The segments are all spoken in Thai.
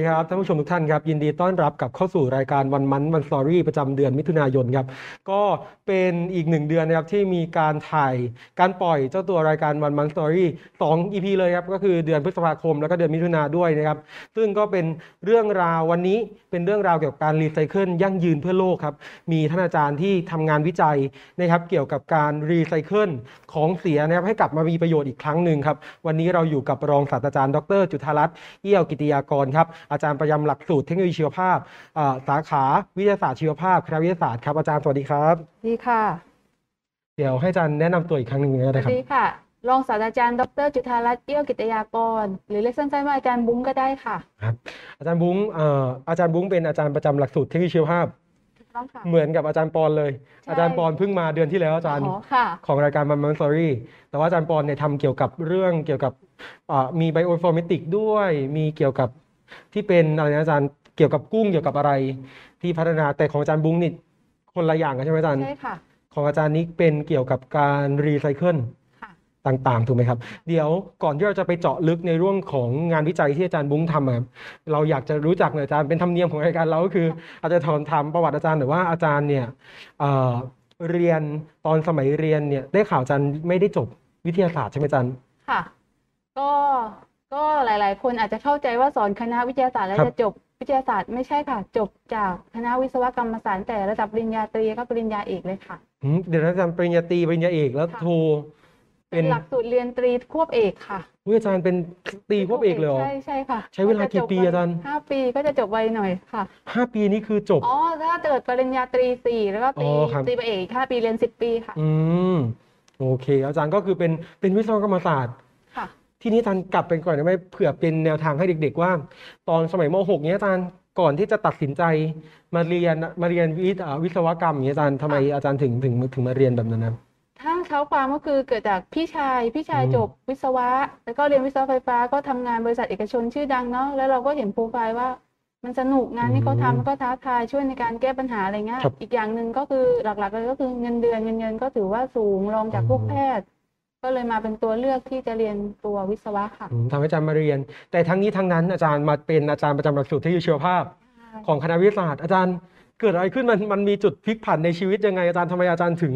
ดีครับท่านผู้ชมทุกท่านครับยินดีต้อนรับกับเข้าสู่รายการ One Month One Story ประจำเดือนมิถุนายนครับก็เป็นอีกหนึ่งเดือนนะครับที่มีการถ่ายการปล่อยเจ้าตัวรายการ One Month One Story สอง EP เลยครับก็คือเดือนพฤษภาคมแล้วก็เดือนมิถุนาด้วยนะครับซึ่งก็เป็นเรื่องราววันนี้เป็นเรื่องราวเกี่ยวกับการรีไซเคิลยั่งยืนเพื่อโลกครับมีท่านอาจารย์ที่ทำงานวิจัยนะครับเกี่ยวกับการรีไซเคิลของเสียนะครับให้กลับมามีประโยชน์อีกครั้งหนึ่งครับวันนี้เราอยู่กับรองศาสตราจารย์ ดร จุธารัตน์เอี้ยวกิติยากรครับอาจารย์ประจำหลักสูตรเทคโนโลยีชีวภาพอ่าสาขาวิทยาศาสตร์ชีวภาพคณะวิทยาศาสตร์ครับอาจารย์สวัสดีครับดีค่ะ เดี๋ยวให้อาจารย์แนะนำตัวอีกครั้งหนึ่งก็ได้ครับสวัสดีค่ะรองศาสตราจารย์ดรจุธารัตน์เอี้ยวกิตยากร หรือเรียกสั้นๆว่าอาจารย์บุ้งก็ได้ค่ะครับอาจารย์บุ้งเอ่ออาจารย์บุ้งเป็นอาจารย์ประจำหลักสูตรเทคโนโลยีชีวภาพถูกต้องค่ะเหมือนกับอาจารย์ปอนเลยใช่อาจารย์ปอนเพิ่งมาเดือนที่แล้วอาจารย์อ๋อค่ะของรายการ One Month One Storyแต่ว่าอาจารย์ปอนเนี่ยทำเกี่ยวกับเรื่องเกี่ยวกับอ่ามี bioinformatics ด้วย มีเกี่ยวกับ ที่เป็นอะไรนะอาจารย์เกี่ยวกับกุ้งเกี่ยวกับอะไร ที่พัฒนาแต่ของอาจารย์บุ้งนี่คนละอย่างกันใช่ไหมอาจารย์ใช่ค่ะ ของอาจารย์นิกเป็นเกี่ยวกับการรีไซเคิลค่ะต่างๆ ถูกไหมครับ เดี๋ยวก่อนที่เราจะไปเจาะลึกในเรื่องของงานวิจัยที่อาจารย์บุ้งทำอะครับเราอยากจะรู้จักหน่อยอาจารย์เป็นธรรมเนียมของรายการเราก็คืออาจจะถามถามประวัติอาจารย์หน่อยว่าอาจารย์เนี่ยเอ่อเรียนตอนสมัยเรียนเนี่ยได้ข่าวอาจารย์ไม่ได้จบวิทยาศาสตร์ใช่ไหมอาจารย์ค่ะ ก็ ก็หลาย ๆ คนอาจจะเข้าใจว่าสอนคณะวิทยาศาสตร์แล้วครับจะจบวิทยาศาสตร์ไม่ใช่ค่ะ จบจากคณะวิศวกรรมศาสตร์แต่ระดับปริญญาตรีก็ปริญญาเอกเลยค่ะอืมเดี๋ยวนะอาจารย์ปริญญาตรีปริญญาเอกแล้วค่ะโทเป็เป็นนหลักสูตรเรียนตรีควบเอกค่ะวิอาจารย์เป็นตรีควบเอกเลยเหรอใช่ใช่ค่ะ ใช้เวลากี่ปีอาจารย์ห้าปีก็จะจบไวหน่อยค่ะห้าปีนี้คือจบอ๋อถ้าเกิดปริญญาตรีสี่แล้วก็ตรีอ๋อครับตรีไปเอกห้าปีเรียนสิบปีค่ะ อืมโอเค อาจารย์ก็คือเป็นเป็นวิศวกรรมศาสตร์ค่ะ ทีนี้อาจารย์กลับไปก่อนได้ไหมเผื่อเป็นแนวทางให้เด็ก ๆ ว่า ตอนสมัยม .6 เนี้ยอาจารย์ก่อนที่จะตัดสินใจมาเรียนมาเรียนวิทย์อ่าวิศวกรรมอย่างเงี้ยอาจารย์ทำไมอาจารย์ถึงถึงถึงมาเรียนแบบนั้นนะครับถ้าเท้าความก็คือเกิดจากพี่ชายพี่ชายอืมจบวิศวะ แล้วก็เรียนวิศวะไฟฟ้าก็ทำงานบริษัทเอกชนชื่อดังเนาะแล้วเราก็เห็นโปรไฟล์ว่า มันสนุกงานที่เขาทำก็ท้าทายช่วยในการแก้ปัญหาอะไรเงี้ยครับอีกอย่างหนึ่งก็คือหลักๆเลยก็คือเงินเดือนเงินเดือนก็ถือว่าสูงรองจากพวกอืมแพทย์ ก็เลยมาเป็นตัวเลือกที่จะเรียนตัววิศวะค่ะอืมทำให้อาจารย์มาเรียน แต่ทั้งนี้ทั้งนั้นอาจารย์มาเป็นอาจารย์ประจำหลักสูตรเทคโนโลยีชีวภาพ ของคณะวิทยาศาสตร์อาจารย์เกิดอะไรขึ้นมันมันมีจุดพลิกผันในชีวิตยังไงอาจารย์ทำไมอาจารย์ถึง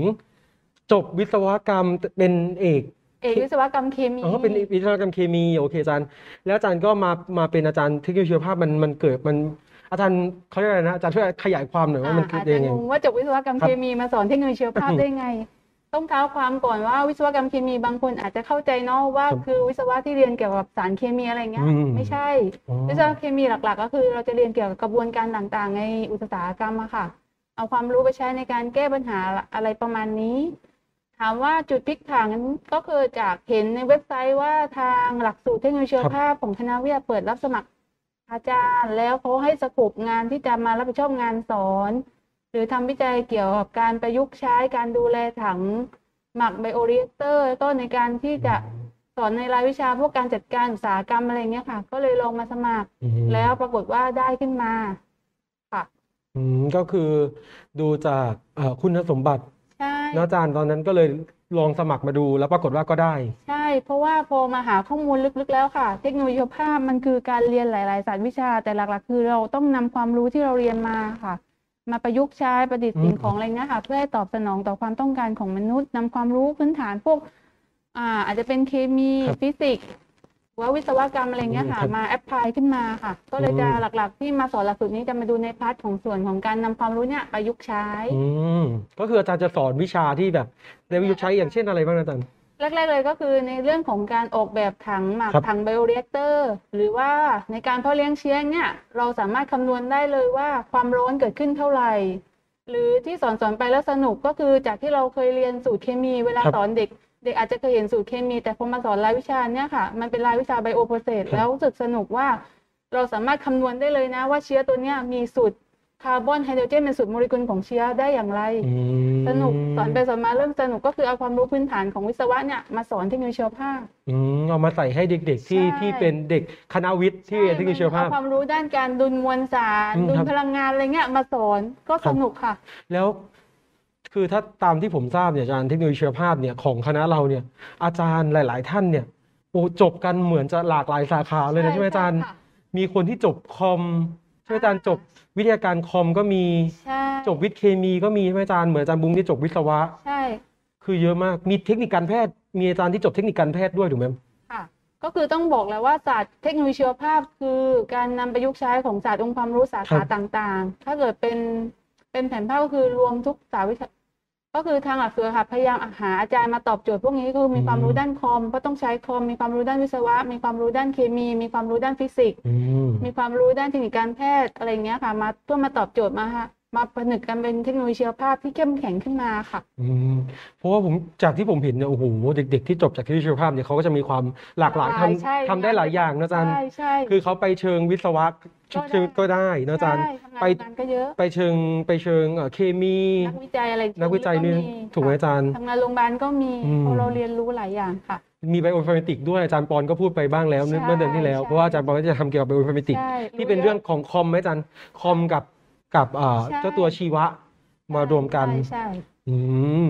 จบวิศวกรรมเป็นเอกเอกวิศวกรรมเคมีอ๋อเป็นวิศวกรรมเคมีโอเคอาจารย์ แล้วอาจารย์ก็มามาเป็นอาจารย์เทคโนโลยีชีวภาพมันมันเกิดมันอาจารย์เขาเรียกอะไรนะอาจารย์ช่วยขยายความหน่อยว่ามันอ่าคืออาจจะยังไงงงว่าจบวิศวกรรมครับเคมีมาสอนเทคโนโลยีชีวภาพอืมได้ไง ต้องเท้าความก่อนว่าวิศวกรรมเคมีบางคนอาจจะเข้าใจเนาะว่าครับคือวิศวะที่เรียนเกี่ยวกับสารเคมีอะไรเงี้ยอืมไม่ใช่อ๋อวิศวะเคมีหลัก ๆ ก็คือเราจะเรียนเกี่ยวกับกระบวนการต่างๆ ในอุตสาหกรรมอะค่ะ เอาความรู้ไปใช้ในการแก้ปัญหาอะไรประมาณนี้ ถามว่าจุดพลิกผันก็คือจากเห็นในเว็บไซต์ว่าทางหลักสูตรเทคโนโลยีชีวภาพของคณะวิทยาเปิดรับสมัครอาจารย์ แล้วเขาให้สกุปงานที่จะมารับผิดชอบงานสอน หรือทำวิจัยเกี่ยวกับการประยุกต์ใช้การดูแลถังหมักไบโอเรียกเตอร์แล้วก็ในการที่จะสอนในรายวิชาพวกการจัดการอุตสาหกรรมอะไรเงี้ยค่ะ ก็เลยลองมาสมัครอืมแล้วปรากฏว่าได้ขึ้นมาค่ะอืมก็คือดูจากเอ่อคุณสมบัติใช่นะอาจารย์ตอนนั้นก็เลยลองสมัครมาดูแล้วปรากฏว่าก็ได้ ใช่ เพราะว่าพอมาหาข้อมูลลึกๆแล้วค่ะ เทคโนโลยีชีวภาพมันคือการเรียนหลาย ๆ สายวิชา แต่หลัก ๆ คือเราต้องนำความรู้ที่เราเรียนมาค่ะ มาประยุกต์ใช้ประดิษฐ์สิ่งอืมของอะไรเงี้ยค่ะ เพื่อให้ตอบสนองต่อความต้องการของมนุษย์นำความรู้พื้นฐานพวก อ่า อาจจะเป็นเคมีฟิสิกส์หรือว่าวิศวกรรมอะไรเงี้ยค่ะ มา apply ขึ้นมาค่ะ ก็เลยจะหลักๆ ที่มาสอนหลักสูตรนี้จะมาดูใน part ของส่วนของการนำความรู้เนี่ยประยุกต์ใช้อืมก็คืออาจารย์จะสอนวิชาที่แบบในวิทยุใช้อย่างเช่นอะไรบ้างนะอาจารย์ แรกๆเลยก็คือในเรื่องของการออกแบบถังหมักครับถังไบโอเรียกเตอร์หรือว่าในการเพาะเลี้ยงเชื้อเนี่ยเราสามารถคำนวณได้เลยว่าความร้อนเกิดขึ้นเท่าไหร่ หรือที่สอนสอนๆไปแล้วสนุกก็คือจากที่เราเคยเรียนสูตรเคมีเวลาครับสอนเด็ก เด็กอาจจะเคยเห็นสูตรเคมี แต่พอมาสอนรายวิชาเนี่ยค่ะ มันเป็นรายวิชาไบโอโปรเซสครับ แล้วรู้สึกสนุกว่า เราสามารถคำนวณได้เลยนะว่าเชื้อตัวเนี้ยมีสูตร คาร์บอนไฮโดรเจนเป็นสูตรโมเลกุลของเชื้อได้อย่างไรอืมสนุกสอนไปสอนมาเริ่มสนุกก็คือเอาความรู้พื้นฐานของวิศวะเนี่ยมาสอนเทคโนโลยีชีวภาพอืมเอามาใส่ให้เด็กๆที่ใช่ที่เป็นเด็กคณะวิทย์ที่เรียนเทคโนโลยีชีวภาพเอความรู้ด้านการดุลมวลสารอืมดุลครับพลังงานอะไรเงี้ยมาสอนก็สนุกค่ะครับ แล้วคือถ้าตามที่ผมทราบเนี่ยอาจารย์เทคโนโลยีชีวภาพเนี่ยของคณะเราเนี่ยอาจารย์หลาย ๆ ท่านเนี่ยโอ้จบกันเหมือนจะหลากหลายสาขาเลยนะใช่ไหมอาจารย์ค่ะมีคนที่จบคอมใช่ไหมอาจารย์จบวิทยาการคอมก็มี ใช่จบวิทย์เคมีก็มีใช่ไหมอาจารย์เหมือนอาจารย์บุ้งที่จบวิศวะ ใช่คือเยอะมากมีเทคนิคการแพทย์ มีอาจารย์ที่จบเทคนิคการแพทย์ด้วยถูกไหมค่ะ ก็คือต้องบอกแล้วว่าศาสตร์เทคโนโลยีชีวภาพคือการนำประยุกต์ใช้ของศาสตร์องค์ความรู้สาขาต่างๆ ถ้าเกิดเป็นเป็นแผนภาพก็คือรวมทุกสาขาวิชา ก็คือทางหลักสูตรค่ะพยายามหาอาจารย์มาตอบโจทย์พวกนี้คือมีความรู้ด้านคอมเพราะต้องใช้คอมมีความรู้ด้านวิศวะ มีความรู้ด้านเคมี มีความรู้ด้านฟิสิกส์อืมมมีความรู้ด้านเทคนิคการแพทย์อะไรเงี้ยค่ะมาเพื่อมาตอบโจทย์มาฮะ มาผนึกกันเป็นเทคโนโลยีชีวภาพที่เข้มแข็งขึ้นมาค่ะ อืมเพราะว่าผมจากที่ผมเห็นเนี่ยโอ้โหเด็ก ๆ ที่จบจากที่ชีวภาพเนี่ยเขาก็จะมีความหลากหลายทใช่ำทำได้หลายอย่างนะอาจารย์ ใช่ใช่ คือเขาไปเชิงวิศวะก็ได้ เชิงก็ได้นะอาจารย์ ใช่ทำงานไป กันก็เยอะ ไปเชิงไปเชิงเอ่อเคมี นักวิจัยอะไรนักวิจัยนี่ก็ถูกไหมค่ะอาจารย์ ทำงานโรงพยาบาลก็มีอืมเพราะเราเรียนรู้หลายอย่างค่ะ มี bioinformatics ด้วยอาจารย์ปอนก็พูดไปบ้างแล้วเมื่อใช่เมื่อเดือนที่แล้ว ใช่ เพราะว่าอาจารย์ปอนก็จะทำเกี่ยวกับ bioinformatics ใช่ที่เป็นเรื่องของคอมไหมอาจารย์คอมกับ กับอ่าใช่ เจ้าตัวชีวะมารวมกัน ใช่ใช่ อืม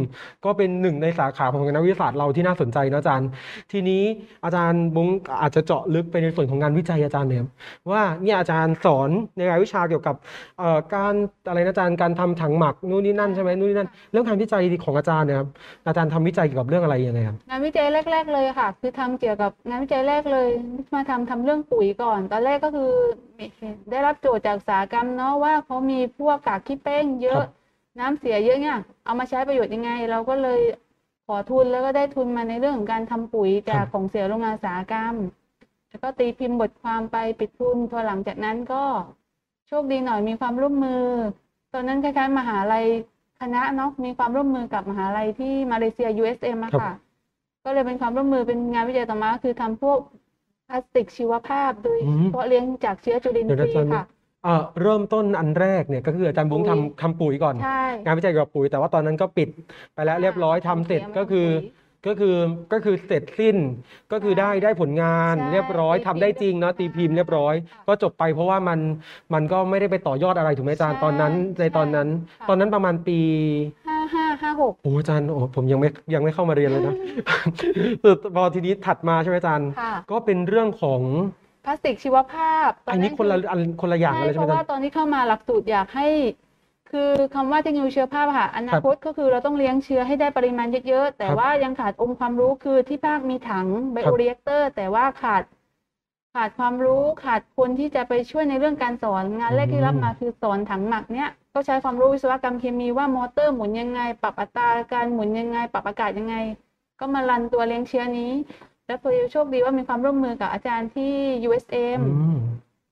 ก็เป็นหนึ่งในสาขาของนักวิทยาศาสตร์เราที่น่าสนใจนะอาจารย์ ทีนี้อาจารย์บุ้งอาจจะเจาะลึกไปในส่วนของงานวิจัยอาจารย์เนี่ยครับว่าเนี่ยอาจารย์สอนในรายวิชาเกี่ยวกับเอ่อการอะไรนะอาจารย์การทำถังหมักนู่นนี่นั่นใช่ไหมนู่นนี่นั่นเรื่องงานวิจัยของอาจารย์เนี่ยครับอาจารย์ทำวิจัยเกี่ยวกับเรื่องอะไรยังไงครับงานวิจัยแรก ๆ เลยค่ะ คือทำเกี่ยวกับงานวิจัยแรกเลยมาทำทำเรื่องปุ๋ยก่อน ตอนแรกก็คือมีได้รับโจทย์จากอุตสาหกรรมเนาะว่าเขามีพวกกากขี้เป้งเยคอะรับ น้ำเสียเยอะเนี่ยเอามาใช้ประโยชน์ยังไง เราก็เลยขอทุนแล้วก็ได้ทุนมาในเรื่องของการทำปุ๋ยจากของเสียโรงงานอุตสาหกรรม แล้วก็ตีพิมพ์บทความไปปิดทุนพอหลังจากนั้นก็โชคดีหน่อยมีความร่วมมือ ตอนนั้นคล้ายๆมหาลัยคณะเนาะมีความร่วมมือกับมหาลัยที่มาเลเซีย USM อะครับค่ะ ก็เลยเป็นความร่วมมือเป็นงานวิจัยต่อมาก็คือทำพวกพลาสติกชีวภาพ โดยอืมเพาะเลี้ยงจากเชื้อจุลินเดี๋ยวทนะรีอาจารย์ย์ค่ะ เอ่อเริ่มต้นอันแรกเนี่ยก็คืออาจารย์บุ้งปุ๋ย ทำทำปุ๋ยก่อน ใช่ งานวิจัยเกี่ยวกับปุ๋ย แต่ว่าตอนนั้นก็ปิดไปแล้วเรียบร้อยทำเสร็จก็คือก็คือก็คือเสร็จสิ้นก็คือได้ได้ผลงานใช่เรียบร้อยตีทำได้จริงเนาะพิตีมพ์พิมพ์เรียบร้อยค่ะก็จบไปเพราะว่ามันมันก็ไม่ได้ไปต่อยอดอะไรถูกไหมอาจารย์ใช่ตอนนั้นในตอนนั้น ค่ะ ตอนนั้นประมาณปีห้าห้าห้าหกโอ้อาจารย์โอ้ผมยังไม่ยังไม่เข้ามาเรียนเลยนะ พอทีนี้ถัดมาใช่ไหมอาจารย์ ค่ะ ก็เป็นเรื่องของ พลาสติกชีวภาพตอันนี้คนละออันคนละอย่างใช่กันเลยเพใช่ไหมราะอาจาว่ารย์ตอนที่เข้ามาหลักสูตรอยากให้ คือคำว่าเทคโนโลยีเชื้อภาพอะค่ะอนาคตก็คือเราต้องเลี้ยงเชื้อให้ได้ปริมาณเยอะๆแต่ครับว่ายังขาดองค์ความรู้คือที่ภาคมีถังไบครัโอบเรียกเตอร์แต่ว่าขาดขาดความรู้ขาดคนที่จะไปช่วยในเรื่องการสอนงานแรกที่รับมาคือสอนถังหมักเนี้ยก็ใช้ความรู้วิศวกรรมเคมีว่ามอเตอร์หมุนยังไง ปรับอัตราการหมุนยังไง ปรับอากาศยังไง ก็มารันตัวเลี้ยงเชื้อนี้ แล้วพอดีโชคดีว่ามีความร่วมมือกับอาจารย์ที่ USM อืม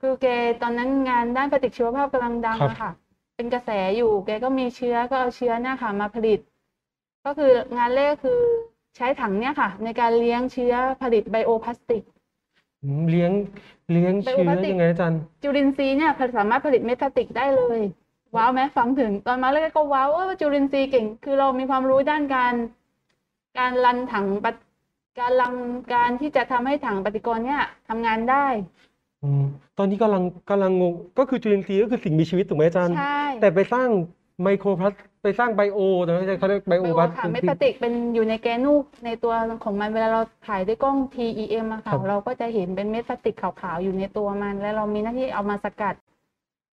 คือแกตอนนั้นงานด้านปฏิชีวภาพกำลังดังครับอะค่ะ เป็นกระแสอยู่แกก็มีเชื้อก็เอาเชื้อเนี่ยค่ะมาผลิต ก็คืองานแรกคือใช้ถังเนี่ยค่ะ ในการเลี้ยงเชื้อผลิตไบโอพลาสติกอืมเลี้ยงเลี้ยงไบโอเชื้อพลาสติกยังไงอาจารย์จุลินทรีย์เนี่ยสามารถผลิตเม็ดพลาสติกได้เลย ว้าวไหมฟังถึงตอนมาแรกก็ว้าวว่าจุลินทรีย์เก่ง คือเรามีความรู้ด้านการ การรันถังปฏิ การรังการที่จะทำให้ถังปฏิกรณ์เนี่ยทำงานได้ อืมตอนนี้กำลังกำลังงงก็คือจุลินทรีย์ก็คือสิ่งมีชีวิตถูกไหมอาจารย์ ใช่แต่ไปสร้างไมโครพลาสไปสร้างไบโอนะเขาเรียกไบโอไบพโอลาสค่ะเม็ดพลาสติกเป็นอยู่ในแกนูกในตัวของมันเวลาเราถ่ายด้วยกล้อง TEM อะค่ะครับเราก็จะเห็นเป็นเม็ดพลาสติกขาวๆอยู่ในตัวมัน แล้วเรามีหน้าที่เอามาสกัด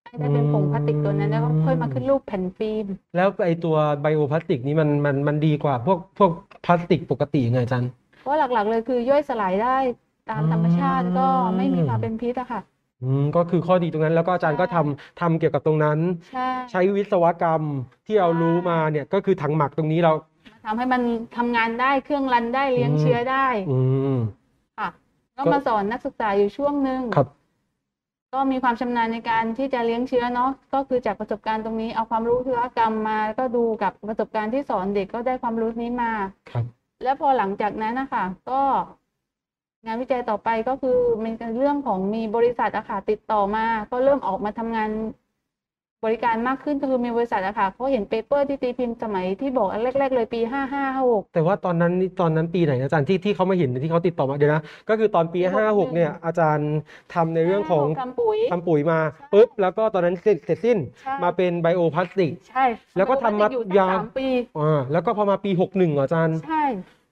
ให้ได้เป็นผงพลาสติกตัวนั้นแล้วก็ค่อยมาขึ้นรูปแผ่นฟิล์ม แล้วไอตัว bioplastic นี้มันมันมันดีกว่าพวกพวกพลาสติกปกติยังไงอาจารย์ เพราะหลักๆเลยคือย่อยสลายได้ตามธรรมชาติอืมก็ไม่มีความเป็นพิษอะค่ะอืมก็คือข้อดีตรงนั้นแล้วก็อาจารย์ก็ใช่ทำทำเกี่ยวกับตรงนั้น ใช่ใช้วิศวกรรมที่เรารู้มาเนี่ยก็คือถังหมักตรงนี้เรา ทำให้มันทำงานได้เครื่องรันได้เลี้ยงอืม เชื้อได้อืม ค่ะก็ก็มาสอนนักศึกษาอยู่ช่วงหนึ่งครับ ก็มีความชำนาญในการที่จะเลี้ยงเชื้อเนาะก็คือจากประสบการณ์ตรงนี้เอาความรู้วิศวกรรมมาแล้วก็ดูกับประสบการณ์ที่สอนเด็กก็ได้ความรู้นี้มา ครับ แล้วพอหลังจากนั้นนะคะก็งานวิจัยต่อไปก็คือเป็นเรื่องของมีบริษัทอะค่ะติดต่อมาก็เริ่มออกมาทำงาน บริการมากขึ้นก็คือมีบริษัทอะค่ะเขาเห็นเปเปอร์ที่ตีพิมพ์สมัยที่บอกอันแรก ๆ เลยปีห้าห้าหกแต่ว่าตอนนั้นนี่ตอนนั้นปีไหนนะอาจารย์ที่ที่เขามาเห็นที่เขาติดต่อมาเดี๋ยวนะ ก็คือตอนปีปีห้าหก61เนี่ยอาจารย์ทำในเรื่องของทำปุ๋ยทำปุ๋ยมาใช่ปุ๊บแล้วก็ตอนนั้นเสร็จเสร็จสิ้นใช่มาเป็นไบโอพลาสติกใช่แล้วก็ทำมาอยู่ยาวสามปีอ่าแล้วก็พอมาปีหกหนึ่งอาจารย์ใช่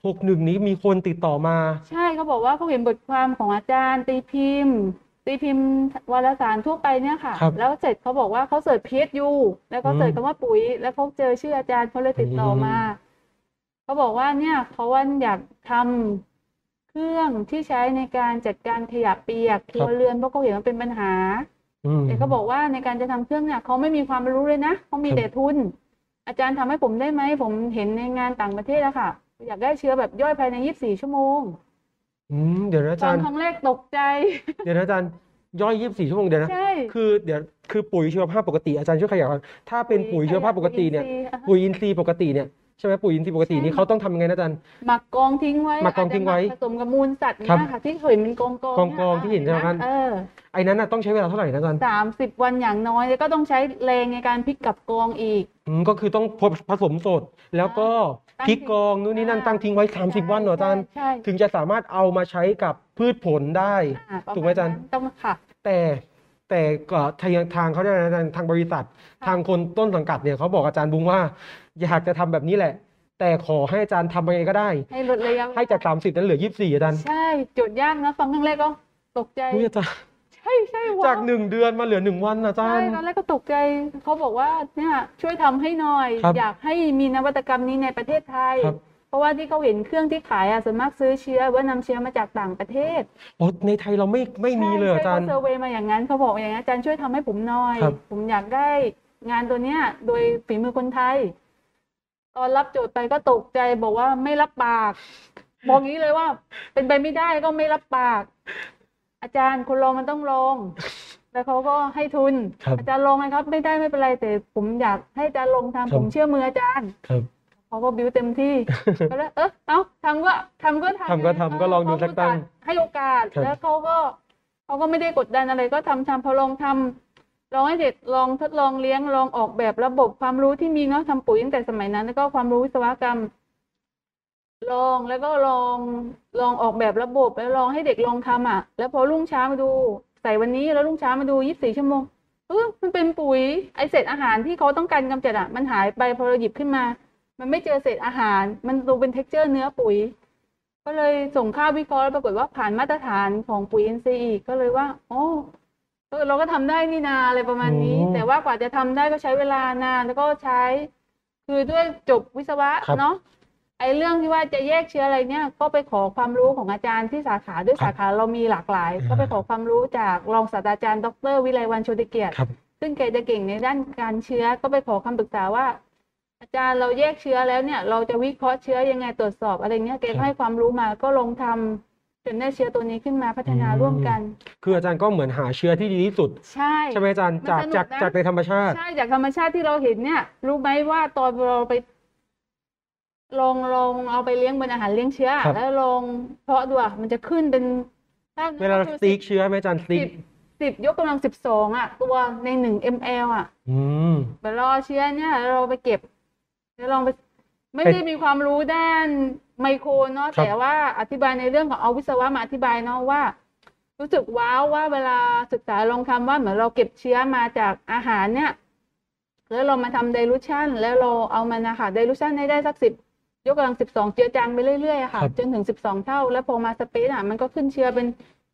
หกหนึ่งนี้มีคนติดต่อมา ใช่เขาบอกว่าเขาเห็นบทความของอาจารย์ตีพิมพ์ ตีพิมพ์วารสารทั่วไปเนี่ยค่ะ ครับแล้วเสร็จเขาบอกว่าเขาเสิร์ช PSU แล้วเขาเสิร์ชอืมคำว่าปุ๋ย แล้วเขาเจอชื่ออาจารย์เขาเลยติดต่ออมมา เขาบอกว่าเนี่ยเขาว่าอยากทำเครื่องที่ใช้ในการจัดการขยะเปียกครัวเรือนเพราะเขาเห็นมันเป็นปัญหาอืมแต่เขาบอกว่าในการจะทำเครื่องเนี่ยเขาไม่มีความรู้เลยนะเขามีครับ แต่ทุน อาจารย์ทำให้ผมได้ไหมผมเห็นในงานต่างประเทศอะค่ะ อยากได้เชื้อแบบย่อยภายใน 24 ชั่วโมง อืมเดี๋ยวนะอาตอจารนย์ ครั้งแรกตกใจ เดี๋ยวนะอาจารย์ย่อยยี่สิบสี่ชั่วโมงเดี๋ยวนะ ใช่คือเดี๋ยวคือปุ๋ยชีวภาพปกติอาจารย์ช่วยขยายความถ้าเป็นปุ๋ยชีวภาพปกติเนี่ย ปุ๋ยอินทรีย์อะปุ๋ยอินทรีย์ปกติเนี่ยใช่ไหมปุ๋ยอินทรีย์ปกตินี่ใช่เขาต้องทำยังไงนะอาจารย์ หมักกองทิ้งไว้หมักกองทิ้งไว้าจจะหมักผสมกับมูลสัตว์ครับเนี่ยค่ะที่เห็นเป็นกองกองกองๆที่เห็นใช่ไหมครับ เออไอ้นั้นน่ะต้องใช้เวลาเท่าไหร่นะอาจารย์สามสิบวันอย่างน้อยแล้วก็ต้องใช้แรงในการพลิกกลับกองอีก อืมก็คือต้องผสมสดแล้วก็ตั้ง พริกกองนู่นนี่นั่นอ่าตั้งทิ้งไว้ 30 วันเหรออาจารย์ ใช่ถึงจะสามารถเอามาใช้กับพืชผลได้ใช่ประถูกไหมอาจารย์นั้นต้องค่ะ แต่แต่ก็ทางทางเขาเนี่ยนะอาจารย์ทางบริษัท ทางคนต้นสังกัดเนี่ยเขาบอกอาจารย์บุ้งว่า อยากจะทำแบบนี้แหละ แต่ขอให้อาจารย์ทำยังไงก็ได้ ให้ลดระยะเวลาให้จาก 30 นั้นเหลือ 24อาจารย์ใช่โจทย์ยากนะ ฟังครั้งแรกก็ตกใจ อุ๊ยอาจารย์ ใช่ใช่ว้วจากหนึ่งเดือนมาเหลือหนึ่งวันอาจารใช่ย์ตอนแรกก็ตกใจเขาบอกว่าเนี่ยช่วยทำให้หน่อยครับอยากให้มีนวัตกรรมนี้ในประเทศไทยครับเพราะว่าที่เขาเห็นเครื่องที่ขายอะส่วนมากซื้อเชื้อว่านำเชื้อมาจากต่างประเทศโอ้ในไทยเราไม่ไม่มีเลยอาจารย์ใช่เขาเซอร์เวย์มาอย่างนั้นเขาบอกอย่างนั้นอาจารย์ช่วยทำให้ผมหน่อยครับผมอยากได้งานตัวเนี้ยโดยฝีมือคนไทย ตอนรับโจทย์ไปก็ตกใจบอกว่าไม่รับปากบอกงี้เลยว่าเป็นไปไม่ได้ก็ไม่รับปาก อาจารย์คนลองมันต้องลองแล้วเขาก็ให้ทุนครับอาจารย์ลองไหมครับ ไม่ได้ไม่เป็นไรแต่ผมอยากให้อาจารย์ลองครัทำบผมเชื่อมืออาจารย์ครับเขาก็บิวเต็มที่ก็เลยเออเอาทำก็ทำก็ทำทำก็ทำก็ลองดูสักตั้งให้โอกาสครับแล้วเขาก็เขาก็ไม่ได้กดดันอะไรก็ทำทำพอลองทำลองให้เด็กลองทดลองเลี้ยงลองออกแบบระบบความรู้ที่มีเนาะทำปุ๋ยตั้งแต่สมัยนั้น แล้วก็ความรู้วิศวกรรม ลองแล้วก็ลองลองออกแบบระบบแล้วลองให้เด็กลองทำอะ แล้วพอรุ่งเช้ามาดูใส่วันนี้แล้วรุ่งเช้ามาดูยี่สิบสี่ชั่วโมงเออมันเป็นปุ๋ยไอเศษอาหารที่เขาต้องการกำจัดอะมันหายไปพอเราหยิบขึ้นมา มันไม่เจอเศษอาหาร มันดูเป็น t e x t อร์เนื้อปุ๋ย ก็เลยส่งข้าววิเคราะห์แล้วปรากฏว่าผ่านมาตรฐานของปุ๋ย NC อีกก็เลยว่าโอ้เออเราก็ทำได้นี่นาอะไรประมาณนี้อืมแต่ว่ากว่าจะทำได้ก็ใช้เวลานานแล้วก็ใช้ คือด้วยจบวิศวะครับเนาะ ไอ้เรื่องที่ว่าจะแยกเชื้ออะไรเนี่ยก็ไปขอความรู้ของอาจารย์ที่สาขาด้วยครับสาขาเรามีหลากหลายอ่าก็ไปขอความรู้จากรองศาสตราจารย์ ดร วิไลวันโชติเกียรติครับซึ่งแกจะเก่งในด้านการเชื้อก็ไปขอคำปรึกษาว่า อาจารย์เราแยกเชื้อแล้วเนี่ย เราจะวิเคราะห์เชื้อยังไงตรวจสอบอะไรเงี้ยแกครัก็บให้ความรู้มาก็ลงทำจนได้เชื้อตัวนี้ขึ้นมาพัฒนาอืมร่วมกัน คืออาจารย์ก็เหมือนหาเชื้อที่ดีที่สุด ใช่ใช่ไหมอาจารย์มันจากสนุกจากนะจากในธรรมชาติ ใช่จากธรรมชาติที่เราเห็นเนี่ยรู้ไหมว่าตอนเราไป ลองลองเอาไปเลี้ยงเป็นอาหารเลี้ยงเชื้อ ครับ แล้วลองเพาะดูอะมันจะขึ้นเป็นถ้เวลาเราสติ๊กเชื้อไหมอาจารย์สติ๊สิกบสิบยกกำลังสิบสองอะตัวในหนึ่ง ml อะ อืมเดี๋ยวรอเชื้อเนี่ยเราไปเก็บแล้วลองไป ไม่เป็นได้มีความรู้ด้านไมโครเนาะครับ แต่ว่าอธิบายในเรื่องของเอาวิศวะมาอธิบายเนาะว่า รู้สึกว้าวว่าเวลาศึกษาลองทำว่าเหมือนเราเก็บเชื้อมาจากอาหารเนี่ย แล้วเรามาทำไดลูชันแล้วเราเอามันนะคะไดลูชันให้ได้สักสิบ ยกกำลังสิบสองเจือจางไปเรื่อยๆอะค่ะครับจนถึงสิบสองเท่า แล้วพอมาสเปซอะมันก็ขึ้นเชื้อเป็น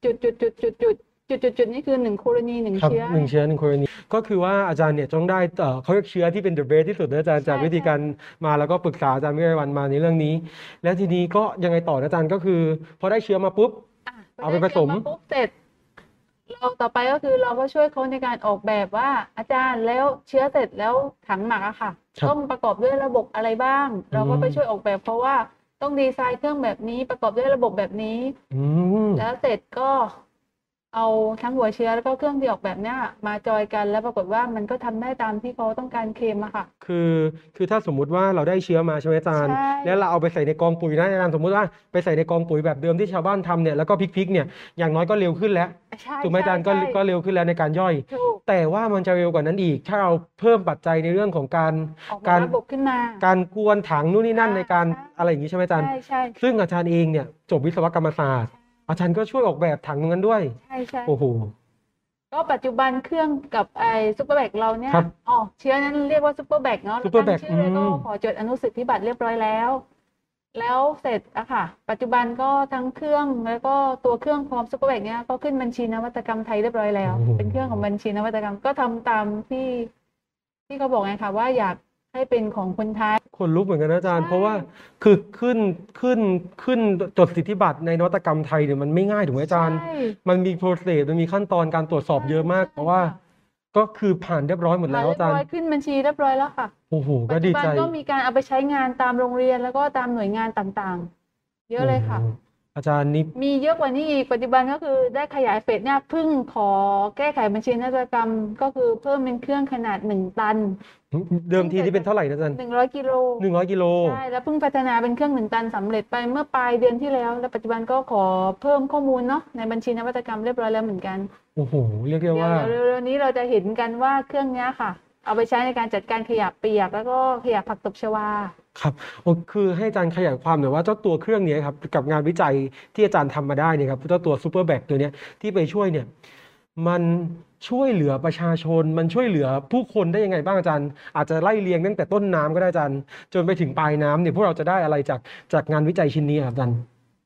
จุดจุดจุดจุดจุดจุดจุดจุดนี่คือหนึ่งโคโรนีหนึ่งครับเชื้อหนึ่งเชื้อหนึ่งกรณีก็คือว่าอาจารย์เนี่ยต้องได้เอ่อเขาเรียกเชื้อที่เป็น the best ที่สุดนะอาจารย์จากใช่วิธีการมาแล้วก็ปรึกษาอาจารย์วิไลวันมาในเรื่องนี้ แล้วทีนี้ก็ยังไงต่อนะอาจารย์ก็คือ พอได้เชื้อมาปุ๊บอะเอาไปผสมด้เชื้อปุ๊บเสร็จ เราต่อไปก็คือเราก็ช่วยเขาในการออกแบบว่าอาจารย์แล้วเชื้อเสร็จแล้วถังหมักอะค่ะ ครับต้องประกอบด้วยระบบอะไรบ้าง เราก็ไปอืม ช่วยออกแบบ เพราะว่าต้องดีไซน์เครื่องแบบนี้ประกอบด้วยระบบแบบนี้ อืมแล้วเสร็จก็ เอาทั้งหัวเชื้อแล้วก็เครื่องที่ออกแบบเนี้ยมาจอยกันแล้วปรากฏว่ามันก็ทำได้ตามที่เขาต้องการเคลมอะค่ะ คือคือถ้าสมมุติว่าเราได้เชื้อมาใช่ไหมอาจารย์ใช่แล้วเราเอาไปใส่ในกองปุ๋ยนะอาจารย์สมมุติว่าไปใส่ในกองปุ๋ยแบบเดิมที่ชาวบ้านทำเนี่ยแล้วก็พลิกๆเนี่ยอย่างน้อยก็เร็วขึ้นแล้วใช่ถูกไหมอาจารย์ก็ใช่ก็เร็วขึ้นแล้วในการย่อยถูกแต่ว่ามันจะเร็วกว่านั้นอีก ถ้าเราเพิ่มปัจจัยในเรื่องของการออกกาการระบบขึ้นมา การกวนถังนู่นนี่นั่นใช่ในการใช่อะไรอย่างนี้ใช่ไหมอาจารย์ใช่ใช่ซึ่งอาจารย์เองเนี่ยจบวิศวกรรมศาสตร์ อาจารย์ก็ช่วยออกแบบถังตรงนั้นด้วย ใช่ใช่โอ้โห ก็ปัจจุบันเครื่องกับไอซูเปอร์แบกเราเนี่ยครับอ๋อเชื้อนั้นเรียกว่าซูเปอร์แบกเนาะ Super Bag ตั้งชื่อเลยก็อืมขอจดอนุสิทธิบัตรเรียบร้อยแล้ว แล้วเสร็จอะค่ะ ปัจจุบันก็ทั้งเครื่องแล้วก็ตัวเครื่องพร้อม super bag เนี้ยก็ขึ้นบัญชีนวัตกรรมไทยเรียบร้อยแล้ว โอ้โห เป็นเครื่องของบัญชีนวัตกรรมก็ทำตามที่ที่เขาบอกไงค่ะว่าอยาก ให้เป็นของคนไทย คนลุกเหมือนกันนะอาจารย์ ใช่ เพราะว่าคือขึ้นขึ้นขึ้นจดสิทธิบัตรในนวัตกรรมไทยเนี่ยมันไม่ง่ายถูกไหมอาจารย์ ใช่ มันมี process มันมีขั้นตอนการตรวจสอบเยอะมากใช่แต่ว่า ค่ะ ก็คือผ่านเรียบร้อยหมดแล้วอาจารย์เรียบจารร้ย์อยขึ้นบัญชีเรียบร้อยแล้วค่ะ โอ้โหก็ปัจดีจุบันใจก็มีการเอาไปใช้งานตามโรงเรียนแล้วก็ตามหน่วยงานต่างๆ เยอะเลยค่ะโอ้โห อาจารย์นี่มีเยอะกว่านี้อีกปัจจุบันก็คือได้ขยายเฟสเนี่ยเพิ่งขอแก้ไขบัญชีนวัตกรรม ก็คือเพิ่มเป็นเครื่องขนาดหนึ่งตัน เดิมทีนี่เป็นเท่าไหร่นะอาจารย์หนึ่งร้อยกิโลหนึ่งร้อยกิโลใช่แล้วเพิ่งพัฒนาเป็นเครื่องหนึ่งตันสำเร็จไปเมื่อปลายเดือนที่แล้ว แล้วปัจจุบันก็ขอเพิ่มข้อมูลเนาะในบัญชีนวัตกรรมเรียบร้อยแล้วเหมือนกันโอ้โหเรียกได้เดี๋ยวว่าเร็วๆนี้เราจะเห็นกันว่าเครื่องเนี้ยค่ะ เอาไปใช้ในการจัดการขยะเปียกแล้วก็ขยะผักตบชวา ครับโอ้คือให้อาจารย์ขยายความหน่อยว่าเจ้าตัวเครื่องเนี้ยครับกับงานวิจัยที่อาจารย์ทำมาได้เนี่ยครับเจ้าตัวซูเปอร์แบกตัวเนี้ยที่ไปช่วยเนี่ยมันช่วยเหลือประชาชน มันช่วยเหลือผู้คนได้ยังไงบ้างอาจารย์ อาจจะไล่เรียงตั้งแต่ต้นน้ำก็ได้อาจารย์ จนไปถึงปลายน้ำเนี่ยพวกเราจะได้อะไรจากจากงานวิจัยชิ้นนี้ครับอาจารย์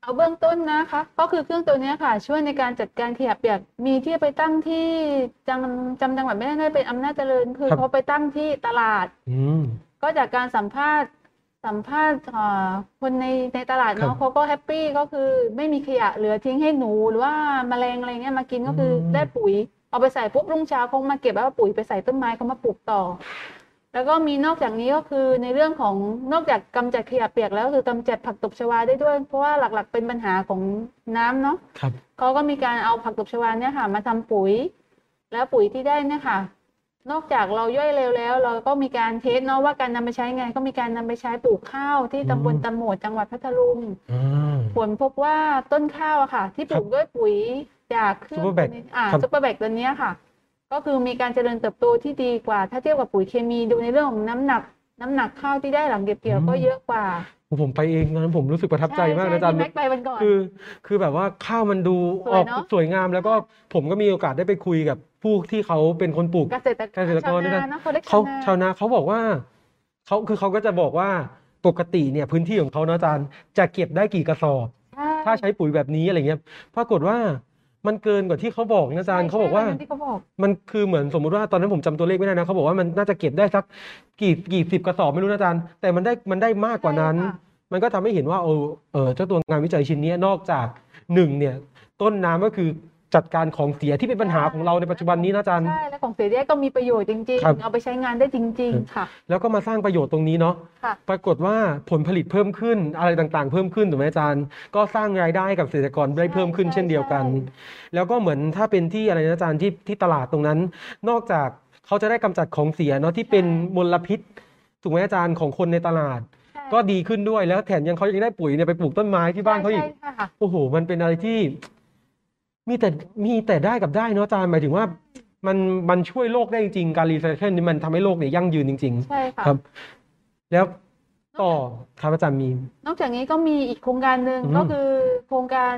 เอาเบื้องต้นนะคะก็คือเครื่องตัวเนี้ยค่ะ ช่วยในการจัดการขยะเปียกมีที่ไปตั้งที่จังจำจังหวัดไม่ได้น่าจะเป็นอำนาจเจริญ คือครับเขาไปตั้งที่ตลาดอืมก็จากการสัมภาษณ์ สัมภาษณ์เอ่อคนในในตลาดครัเนาะบเขาก็แฮปปี้ก็คือไม่มีขยะเหลือทิ้งให้หนูหรือว่าแมลงอะไรเงี้ยมากินก็คืออมได้ปุ๋ยเอาไปใส่ปุ๊บรุ่งเช้าคงมาเก็บแล้วเอาปุ๋ยไปใส่ต้นไม้เขามาปลูกต่อ แล้วก็มีนอกจากนี้ก็คือในเรื่องของนอกจากกำจัดขยะเปียกแล้วก็คือกำจัดผักตบชวาได้ด้วย เพราะว่าหลักๆ เป็นปัญหาของน้ำเนาะครับเขาก็มีการเอาผักตบชวาเนี่ยค่ะ มาทำปุ๋ย แล้วปุ๋ยที่ได้เนี่ยค่ะ นอกจากเราย่อยเร็วแล้ว เราก็มีการเทสเนาะว่าการนำไปใช้ไง ก็มีการนำไปใช้ปลูกข้าวที่ตำบลอืมตะโหมดจังหวัดพัทลุงอ่าผลพบว่าต้นข้าวอะค่ะ ที่ปลูกด้วยปุ๋ยจากเครื่อง Superbag ตัวนี้อ่าครับซุปเปอร์แบกตัวเนี้ยค่ะ ก็คือมีการเจริญเติบโตที่ดีกว่า ถ้าเทียบกับปุ๋ยเคมีดูในเรื่องของน้ำหนัก น้ำหนักข้าวที่ได้หลังเก็บเกี่ยวก็เยอะกว่า ผมไปเองตอนนั้นผมรู้สึกประทับใจมากนะอาจารย์ที่แม็กไปวันก่อน คือ คือแบบว่าข้าวมันดูสอวยอกเนอะสวยงาม แล้วก็ผมก็มีโอกาสได้ไปคุยกับผู้ที่เขาเป็นคนปลูก เกษตรเกษตรกรชาวด้วยนานะนะเขาเรียกเขาชาวนาชาวนาเขาบอกว่าเขาคือเขาก็จะบอกว่าปกติเนี่ยพื้นที่ของเขานะอาจารย์จะเก็บได้กี่กระสอบใช่ถ้าใช้ปุ๋ยแบบนี้อะไรเงี้ยปรากฏว่า มันเกินกว่าที่เขาบอกนะอาจารย์ใช่เขาบอกว่าใช่ที่เขาบอกมันคือเหมือนสมมุติว่าตอนนั้นผมจำตัวเลขไม่ได้นะเขาบอกว่ามันน่าจะเก็บได้สักกี่กี่สิบกระสอบไม่รู้นะอาจารย์ แต่มันได้มันได้มากกว่านั้น ใช่ค่ะ มันก็ทำให้เห็นว่าเออเออเจ้าตัวงานวิจัยชิ้นนี้นอกจากหนึ่งเนี่ยต้นน้ำก็คือ จัดการของเสียที่เป็นปัญหาของเราในปัจจุบันนี้นะอาจารย์ ใช่และของเสียแยกก็มีประโยชน์จริง ครับ ๆ เอาไปใช้งานได้จริง ๆ ค่ะ แล้วก็มาสร้างประโยชน์ตรงนี้เนาะ ค่ะ ปรากฏว่าผลผลิตเพิ่มขึ้นอะไรต่างๆ เพิ่มขึ้นถูกไหมอาจารย์ ก็สร้างรายได้ให้กับเกษตรกรได้เพิ่มขึ้นใช่เช่นเดียวกัน ใช่ แล้วก็เหมือนถ้าเป็นที่อะไรนะอาจารย์ที่ที่ตลาดตรงนั้น นอกจากเขาจะได้กำจัดของเสียเนาะที่เป็นมลพิษถูกไหมอาจารย์ของคนในตลาด ใช่ก็ดีขึ้นด้วยแล้วแถมยังเขายังได้ปุ๋ยเนี่ยไปปลูกต้นไม้ที่บ้านเขาอีก ใช่ใช่ค่ะ โอ้โห มันเป็นอะไรที่ มีแต่มีแต่ได้กับได้เนาะอาจารย์หมายถึงว่า มันมันช่วยโลกได้จริงๆการรีไซเคิลนี่มันทำให้โลกเนี่ยยั่งยืนจริง ใช่ค่ะ ๆ ครับ แล้ว ต่อครับอาจารย์มี นอกจากนี้ก็มีอีกโครงการหนึ่งอืมก็คือโครงการ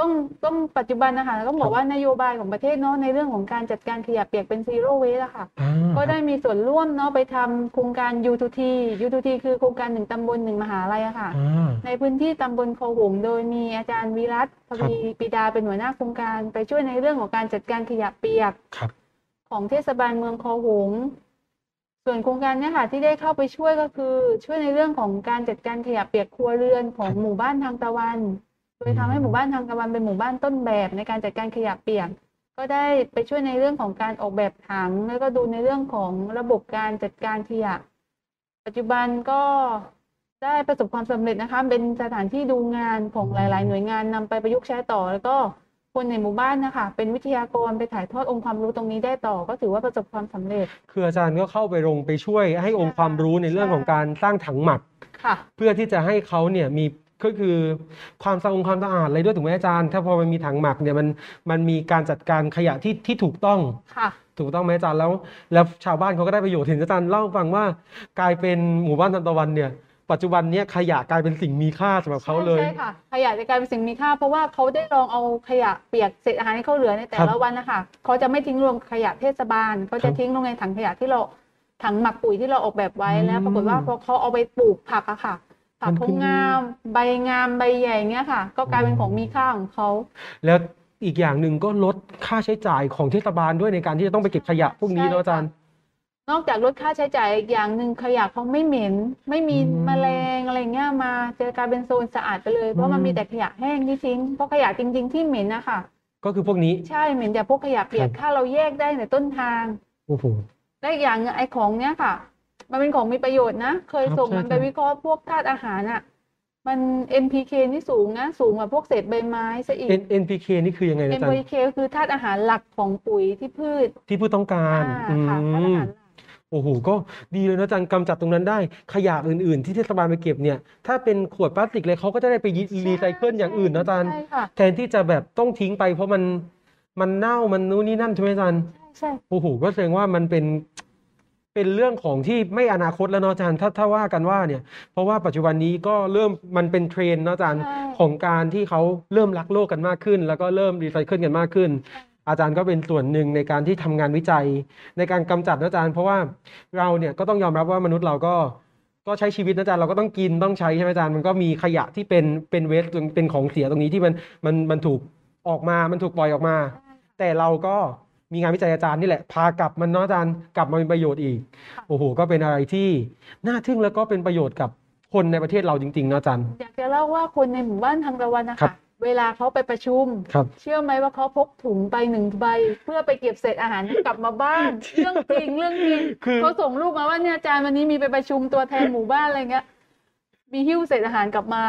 ต้องต้องปัจจุบันนะคะต้องบอครักบ ว่านโยบายของประเทศเนาะในเรื่องของการจัดการขยะเปียกเป็นซีโร่เวสอะค่ะ อ่าก็ได้มีส่วนร่วมเนาะไปทำโครงการ U2T U2T คือโครงการหนึ่งตำบลหนึ่งมหาลัยอะค่ะ อ่า ในพื้นที่ตำบลคอหงส์โดยมีอาจารย์วิรัตพครับ วีปีดาเป็นหัวหน้าโครงการ ไปช่วยในเรื่องของการจัดการขยะเปียก ครับ ของเทศบาลเมืองคอหงส์ ส่วนโครงการเนี้ค่ะที่ได้เข้าไปช่วยก็คือช่วยในเรื่องของการจัดการขยะเปียกครัวเรือนของหมู่บ้านทางตะวัน โดยทำให้หมู่บ้านทางตะวันเป็นหมู่บ้านต้นแบบในการจัดการขยะเปียก ก็ได้ไปช่วยในเรื่องของการออกแบบถัง แล้วก็ดูในเรื่องของระบบการจัดการขยะ ปัจจุบันก็ได้ประสบความสำเร็จนะคะเป็นสถานที่ดูงานของหลาย ๆ หน่วยงานนำไปประยุกต์ใช้ต่อแล้วก็ คนในหมู่บ้านนะคะเป็นวิทยากรไปถ่ายทอดองค์ความรู้ตรงนี้ได้ต่อ ก็ถือว่าประสบความสำเร็จ คืออาจารย์ก็เข้าไปลงไปช่วยให้องค์ความรู้ในเรื่องของการสร้างถังหมักค่ะเพื่อที่จะให้เขาเนี่ยมีก็คือความสะอาดความสะอาดอะไรด้วยถูกไหมอาจารย์ ถ้าพอมันมีถังหมักเนี่ยมันมันมีการจัดการขยะที่ที่ถูกต้องค่ะถูกต้องไหมอาจารย์แล้ว แล้วชาวบ้านเขาก็ได้ประโยชน์เห็นอาจารย์เล่าให้ฟังว่า กลายเป็นหมู่บ้านทันตะวันเนี่ย ปัจจุบันเนี้ยขยะกลายเป็นสิ่งมีค่าสำหรับเขาเลย ใช่ค่ะ ขยะจะกลายเป็นสิ่งมีค่า เพราะว่าเขาได้ลองเอาขยะเปียกเศษอาหารที่เขาเหลือในแต่ครัละบวันนะคะเขาจะไม่ทิ้งรวมขยะเทศบาลเขาครัจะบทิ้งลงในถังขยะที่เราถังหมักปุ๋ยที่เราออกแบบไว้อืมแล้ว ปรากฏว่าพอเขาเอาไปปลูกผักอะค่ะค่ะมันเขาขึ้นงามใบงามใบใหญ่เงี้ยค่ะ ก็กลายเป็นของมีค่าของเขาแล้วอีกอย่างหนึ่งก็ลดค่าใช้จ่ายของเทศบาลด้วยในการที่จะต้องไปเก็บขยะพวกนี้ใช่เนาะอาจารย์ นอกจากลดค่าใช้จ่ายอีกอย่างหนึ่งขยะเขาไม่เหม็น ไม่มีอืม แมลงอะไรเงี้ยมาจะกลายเป็นโซนสะอาดไปเลย เพราะมันอืมมีแต่ขยะแห้งที่ทิ้งเพราะขยะจริง ๆ ที่เหม็นนะคะก็คือพวกนี้ ใช่เหม็นแต่พวกขยะเปียกครับ ถ้าเราแยกได้ในต้นทาง โอ้โห และอีกอย่างหนึ่งไอ้ของเนี้ยค่ะ มันเป็นของมีประโยชน์นะ เคยครับส่งใช่มันไปใช่วิเคราะห์พวกธาตุอาหารอะ มัน NPK นี่สูงนะสูงกว่าพวกเศษใบไม้ซะอีก N NPK นี่คือยังไงนะอาจารย์ NPK ก็คือธาตุอาหารหลักของปุ๋ยที่พืชที่ผู้ต้องการอ่าค่ะธาตุอาอืม หารหลัก โอ้โห ก็ดีเลยนะอาจารย์กำจัดตรงนั้นได้ ขยะอื่นๆ ที่เทศบาลไปเก็บเนี่ย ถ้าเป็นขวดพลาสติกเลยเขาก็จะได้ไปรีไซเคิลอย่างอื่นนะอาจารย์ใช่ค่ะ แทนที่จะแบบต้องทิ้งไปเพราะมันมันเน่ามันนู่นนี่นั่นใช่ไหมอาจารย์ใช่ใช่โอ้โหก็แสดงว่ามันเป็นเป็นเรื่องของที่ไม่อนาคตแล้วเนาะอาจารย์ถ้าถ้าว่ากันว่าเนี่ย เพราะว่าปัจจุบันนี้ก็เริ่มมันเป็นเทรนด์เนาะอาจารย์ใช่ ของการที่เขาเริ่มรักโลกกันมากขึ้น แล้วก็เริ่มรีไซเคิลกันมากขึ้น อาจารย์ก็เป็นส่วนหนึ่งในการที่ทำงานวิจัย ในการกำจัดนะอาจารย์ เพราะว่าเราเนี่ยก็ต้องยอมรับว่ามนุษย์เราก็ก็ใช้ชีวิตนะอาจารย์เราก็ต้องกินต้องใช้ใช่ไหมอาจารย์มันก็มีขยะที่เป็นเป็นเวสเป็นของเสียตรงนี้ที่มันมันมันถูกออกมามันถูกปล่อยออกมา แต่เราก็มีงานวิจัยอาจารย์นี่แหละ พากลับมันเนาะอาจารย์กลับมาเป็นประโยชน์อีกโอ้โหก็เป็นอะไรที่น่าทึ่งแล้วก็เป็นประโยชน์กับคนในประเทศเราจริงๆนะอาจารย์อยากจะเล่าว่าคนในหมู่บ้านทางตะวันนะครัคะ เวลาเขาไปประชุม ครับเชื่อไหมว่าเขาพกถุงไปหนึ่งใบ เพื่อไปเก็บเศษอาหารกลับมาบ้านเรื่องจริงเรื่องจริงคือเขาส่งรูปมาว่าเนี่ยอาจารย์วันนี้มีไปประชุมตัวแทนหมู่บ้านอะไรเงี้ยมีหิ้วเศษอาหารกลับมา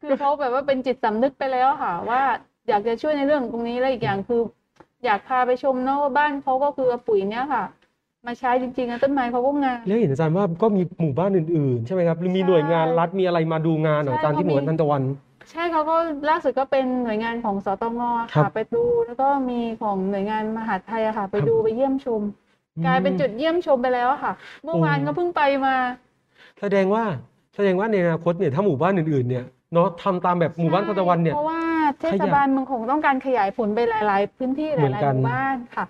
คือเขาแบบว่าเป็นจิตสำนึกไปแล้วค่ะ ว่าอยากจะช่วยในเรื่องตรงนี้แล้วอีกอย่างคือ อยากพาไปชมเนาะว่าบ้านเขาก็คือเอาปุ๋ยเนี้ยค่ะมาใช้จริงๆนะต้นไม้เขาก็งามแล้วเห็นอาจารย์ว่าก็มีหมู่บ้านอื่นๆ ใช่ไหมครับหรือมีใช่หน่วยงานรัฐมีอะไรมาดูงานเหรอใช่อาจารย์ที่หเขามีมู่บ้านทันตะวัน ใช่เขาก็ล่าสุดก็เป็นหน่วยงานของสตงครัค่ะบ ไปดูแล้วก็มีของหน่วยงานมหาดไทยอะค่ะ ไปครับดูไปเยี่ยมชมกลายเป็นจุอืมดเยี่ยมชมไปแล้วอะค่ะ เมื่อวานโอ้ก็เพิ่งไปมา แสดงว่าแสดงว่าในอนาคตเนี่ยถ้าหมู่บ้านอื่นๆเนี่ยเนาะทำตามแบบหมู่บ้านทันตะวันเนี่ย เพราะว่าเทขศยะบาลเมืองคงต้องการขยายผลไปหลาย ๆ พื้นที่หเหมือนลายกัๆน หมู่บ้านค่ะ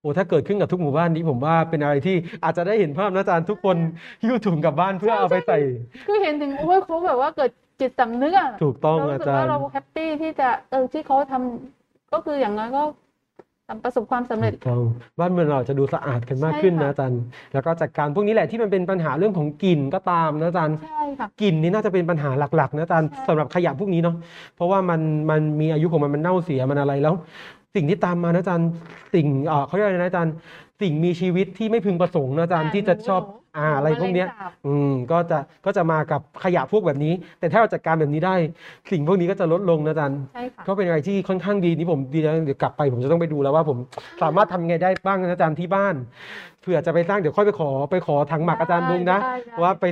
โอ้ถ้าเกิดขึ้นกับทุกหมู่บ้านนี้ผมว่าเป็นอะไรที่อาจจะได้เห็นภาพนะอาจารย์ทุกคนหิ้วถุงกลับบ้านเพื่อเอาไปใส่ คือเห็นถึงโอ้ยเขาแบบว่าเกิด จิตสำนึกอะถูกต้องเราอารู้สึกจารว่าย์เราแฮปปี้ที่จะเออที่เขาทำก็คืออย่างน้อยก็ทำประสบความสำเร็จถูกต้องบ้านเมืองเราจะดูสะอาดกันมากใช่ขึ้นค่ะนะอาจารย์แล้วก็จัดการพวกนี้แหละที่มันเป็นปัญหาเรื่องของกลิ่นก็ตามนะอาจารย์ใช่ค่ะกลิ่นนี่น่าจะเป็นปัญหาหลักๆนะอาจารย์ใช่สำหรับขยะพวกนี้เนาะเพราะว่ามันมันมีอายุของมันมันเน่าเสียมันอะไรแล้ว สิ่งที่ตามมานะอาจารย์สิ่งเอ่อเขาเรียกอะไรนะอาจารย์สิ่งมีชีวิตที่ไม่พึงประสงค์นะอาจารย์ที่จะชอบ อ่าอะไรพวกเนี้ยแมลงสาบอืมก็จะก็จะมากับขยะพวกแบบนี้ แต่ถ้าเราจัดการแบบนี้ได้ สิ่งพวกนี้ก็จะลดลงนะอาจารย์ใช่ค่ะก็เป็นอะไรที่ค่อนข้างดีนี่ผมดีนะเดี๋ยวกลับไปผมจะต้องไปดูแล้วว่าผมสามารถทำยังไงได้บ้างนะอาจารย์ที่บ้านเผื่อจะไปสร้างเดี๋ยวค่อยไปขอไปขอถังหมักอาจารย์บุ้งนะ ได้ได้ ว่าไป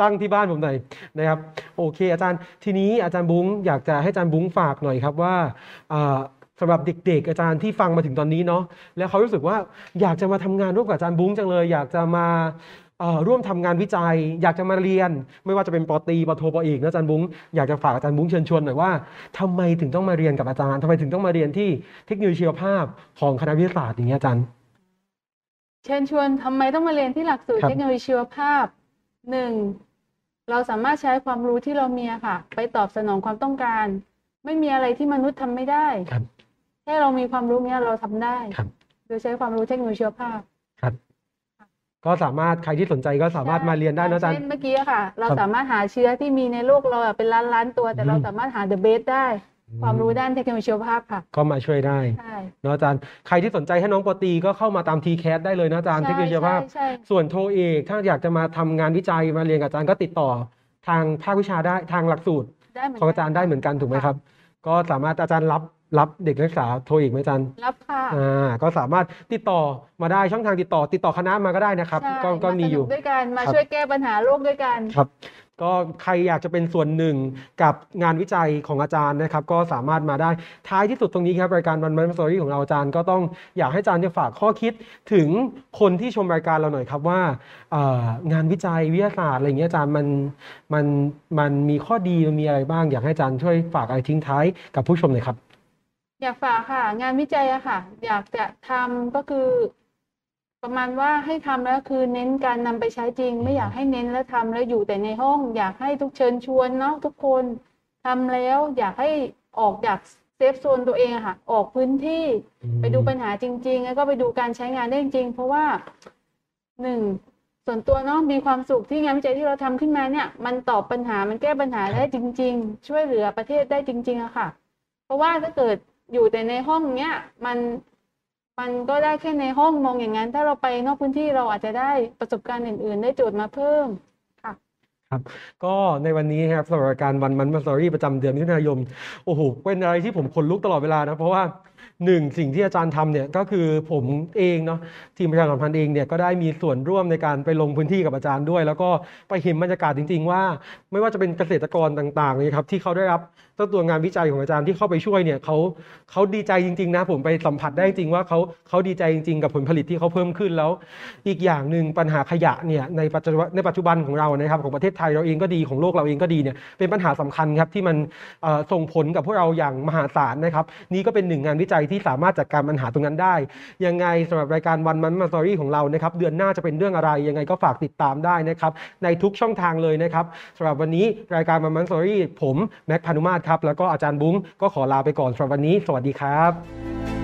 ตั้งที่บ้านผมหน่อยนะครับ โอเค อาจารย์ทีนี้อาจารย์บุ้งอยากจะให้อาจารย์บุ้งฝากหน่อยครับว่าอ่าสำหรับเด็ก ๆ อาจารย์ที่ฟังมาถึงตอนนี้เนาะแล้วเขารู้สึกว่าอยากจะมาทำงานร่วมกับอาจารย์บุ้งจังเลย อยากจะมาเอ่อ ร่วมทำงานวิจัย อยากจะมาเรียน ไม่ว่าจะเป็นปอตรีปอโทปอเอกนะอาจารย์บุ้งอยากจะฝากอาจารย์บุ้งเชิญชวนหน่อยว่าทำไมถึงต้องมาเรียนกับอาจารย์ทำไมถึงต้องมาเรียนที่เทคโนโลยีชีวภาพของคณะวิทยาศาสตร์อย่างเงี้ยอาจารย์ เชิญชวนทำไมต้องมาเรียนที่หลักสูตรครับเทคโนโลยีชีวภาพหนึ่งเราสามารถใช้ความรู้ที่เรามีอะค่ะ ไปตอบสนองความต้องการ ไม่มีอะไรที่มนุษย์ทำไม่ได้ครับแค่เรามีความรู้เนี้ยเราทำได้ครับโดยใช้ความรู้เทคโนโลยีชีวภาพ ก็สามารถใครที่สนใจก็สามารถมาเรียนได้นะอาจารย์ เช่นเมื่อกี้อะค่ะ เราครับสามารถหาเชื้อที่มีในโลกเราอะเป็นล้านล้านๆตัว แต่อืมเราสามารถหา the best ได้ ความรู้ด้านเทคโนโลยีชีวภาพค่ะก็มาช่วยได้ใช่ เนาะอาจารย์ ใครที่สนใจให้น้องปอตรีก็เข้ามาตาม t c a s ได้เลยนะอาจารย์เทคโนโลยีชีวภาพ ใช่ใช่ส่วนโทเอกถ้าอยากจะมาทำงานวิจัยมาเรียนกับอาจารย์ก็ติดต่อ ทางภาควิชาได้ทางหลักสูตรได้เหมือนของอาจารย์ได้เหมือนกันถูกไหมครับ ก็สามารถอาจารย์รับ รับเด็กนักศึกษาโทเอกไหมอาจารย์รับค่ะ อ่าก็สามารถติดต่อมาได้ช่องทางติดต่อ ติดต่อคณะมาก็ได้นะครับ ใช่ก็ก็มีอยู่าสนุด้วยกันมาครับ ช่วยแก้ปัญหาโลกด้วยกัน ครับก็ใครอยากจะเป็นส่วนหนึ่งกับงานวิจัยของอาจารย์นะครับ ก็สามารถมาได้ท้ายที่สุดตรงนี้ครับรายการวันมันสตอรี่ของเราอาจารย์ก็ต้องอยากให้อาจารย์จะฝากข้อคิดถึงคนที่ชมรายการเราหน่อยครับว่าเอ่องานวิจัยวิทยาศาสตร์อะไรอย่างเงี้ยอาจารย์มันมันมันมีข้อดีมันมีอะไรบ้างอยากให้อาจารย์ช่วยฝากอะไรทิ้งท้ายกับผู้ชมหน่อยครับ อยากฝากค่ะ งานวิจัยอะค่ะ อยากจะทำก็คือ ประมาณว่าให้ทำแล้วคือเน้นการนำไปใช้จริง ไม่อยากให้เน้นแล้วทำแล้วอยู่แต่ในห้อง อยากให้ทุกเชิญชวนเนาะทุกคนทำแล้ว อยากให้ออกจากเซฟโซนตัวเองอะค่ะ ออกพื้นที่ไปดูปัญหาจริง ๆ แล้วก็ไปดูการใช้งานได้จริงๆเพราะว่าหนึ่งส่วนตัวเนาะมีความสุขที่งานวิจัยที่เราทำขึ้นมาเนี่ย มันตอบปัญหามันแก้ปัญหาได้จริง ๆ ช่วยเหลือประเทศได้จริง ๆอะค่ะ เพราะว่าถ้าเกิด อยู่แต่ในห้องเนี้ยมันมันก็ได้แค่ในห้องมองอย่างนั้น ถ้าเราไปนอกพื้นที่เราอาจจะได้ประสบการณ์อื่น ๆ ได้โจทย์มาเพิ่มก็ในวันนี้ครับสำหรับรายการวันมันมาสตอรี่ประจำเดือนมิถุนายนโอ้โหเป็นอะไรที่ผมขนลุกตลอดเวลานะเพราะว่า หนึ่งสิ่งที่อาจารย์ทำเนี่ยก็คือผมเองเนาะทีมประชาสัมพันธ์เองเนี่ยก็ได้มีส่วนร่วมในการไปลงพื้นที่กับอาจารย์ด้วย แล้วก็ไปเห็นบรรยากาศจริง ๆ ว่า ไม่ว่าจะเป็นเกษตรกรต่างๆเลยครับที่เขาได้รับตัวงานวิจัยของอาจารย์ที่เข้าไปช่วยเนี่ยเขาเขาดีใจจริง ๆ นะ ผมไปสัมผัสได้จริงว่าเขาเขาดีใจจริง ๆ กับผลผลิตที่เขาเพิ่มขึ้นแล้ว อีกอย่างหนึ่งปัญหาขยะเนี่ยในปัจจุบันในปัจจุบันของเรานะครับของประเทศไทยเราเองก็ดีของโลกเราเองก็ดีเนี่ยเป็นปัญหาสำคัญครับที่มันส่งผลกับพวกเราอย่างมหาศาลนะครับ นี่ก็เป็นหนึ่งงานวิจัยที่สามารถจัดการปัญหาตรงนั้นได้ ยังไงสำหรับรายการวันมันมาสตอรี่ของเรานะครับ เดือนหน้าจะเป็นเรื่องอะไร ยังไงก็ฝากติดตามได้นะครับ ในทุกช่องทางเลยนะครับสำหรับวันนี้รายการวันมันสตอรี่ผมแม็กพานุมาตรครับแล้วก็อาจารย์บุ้งก็ขอลาไปก่อนสำหรับวันนี้ สวัสดีครับ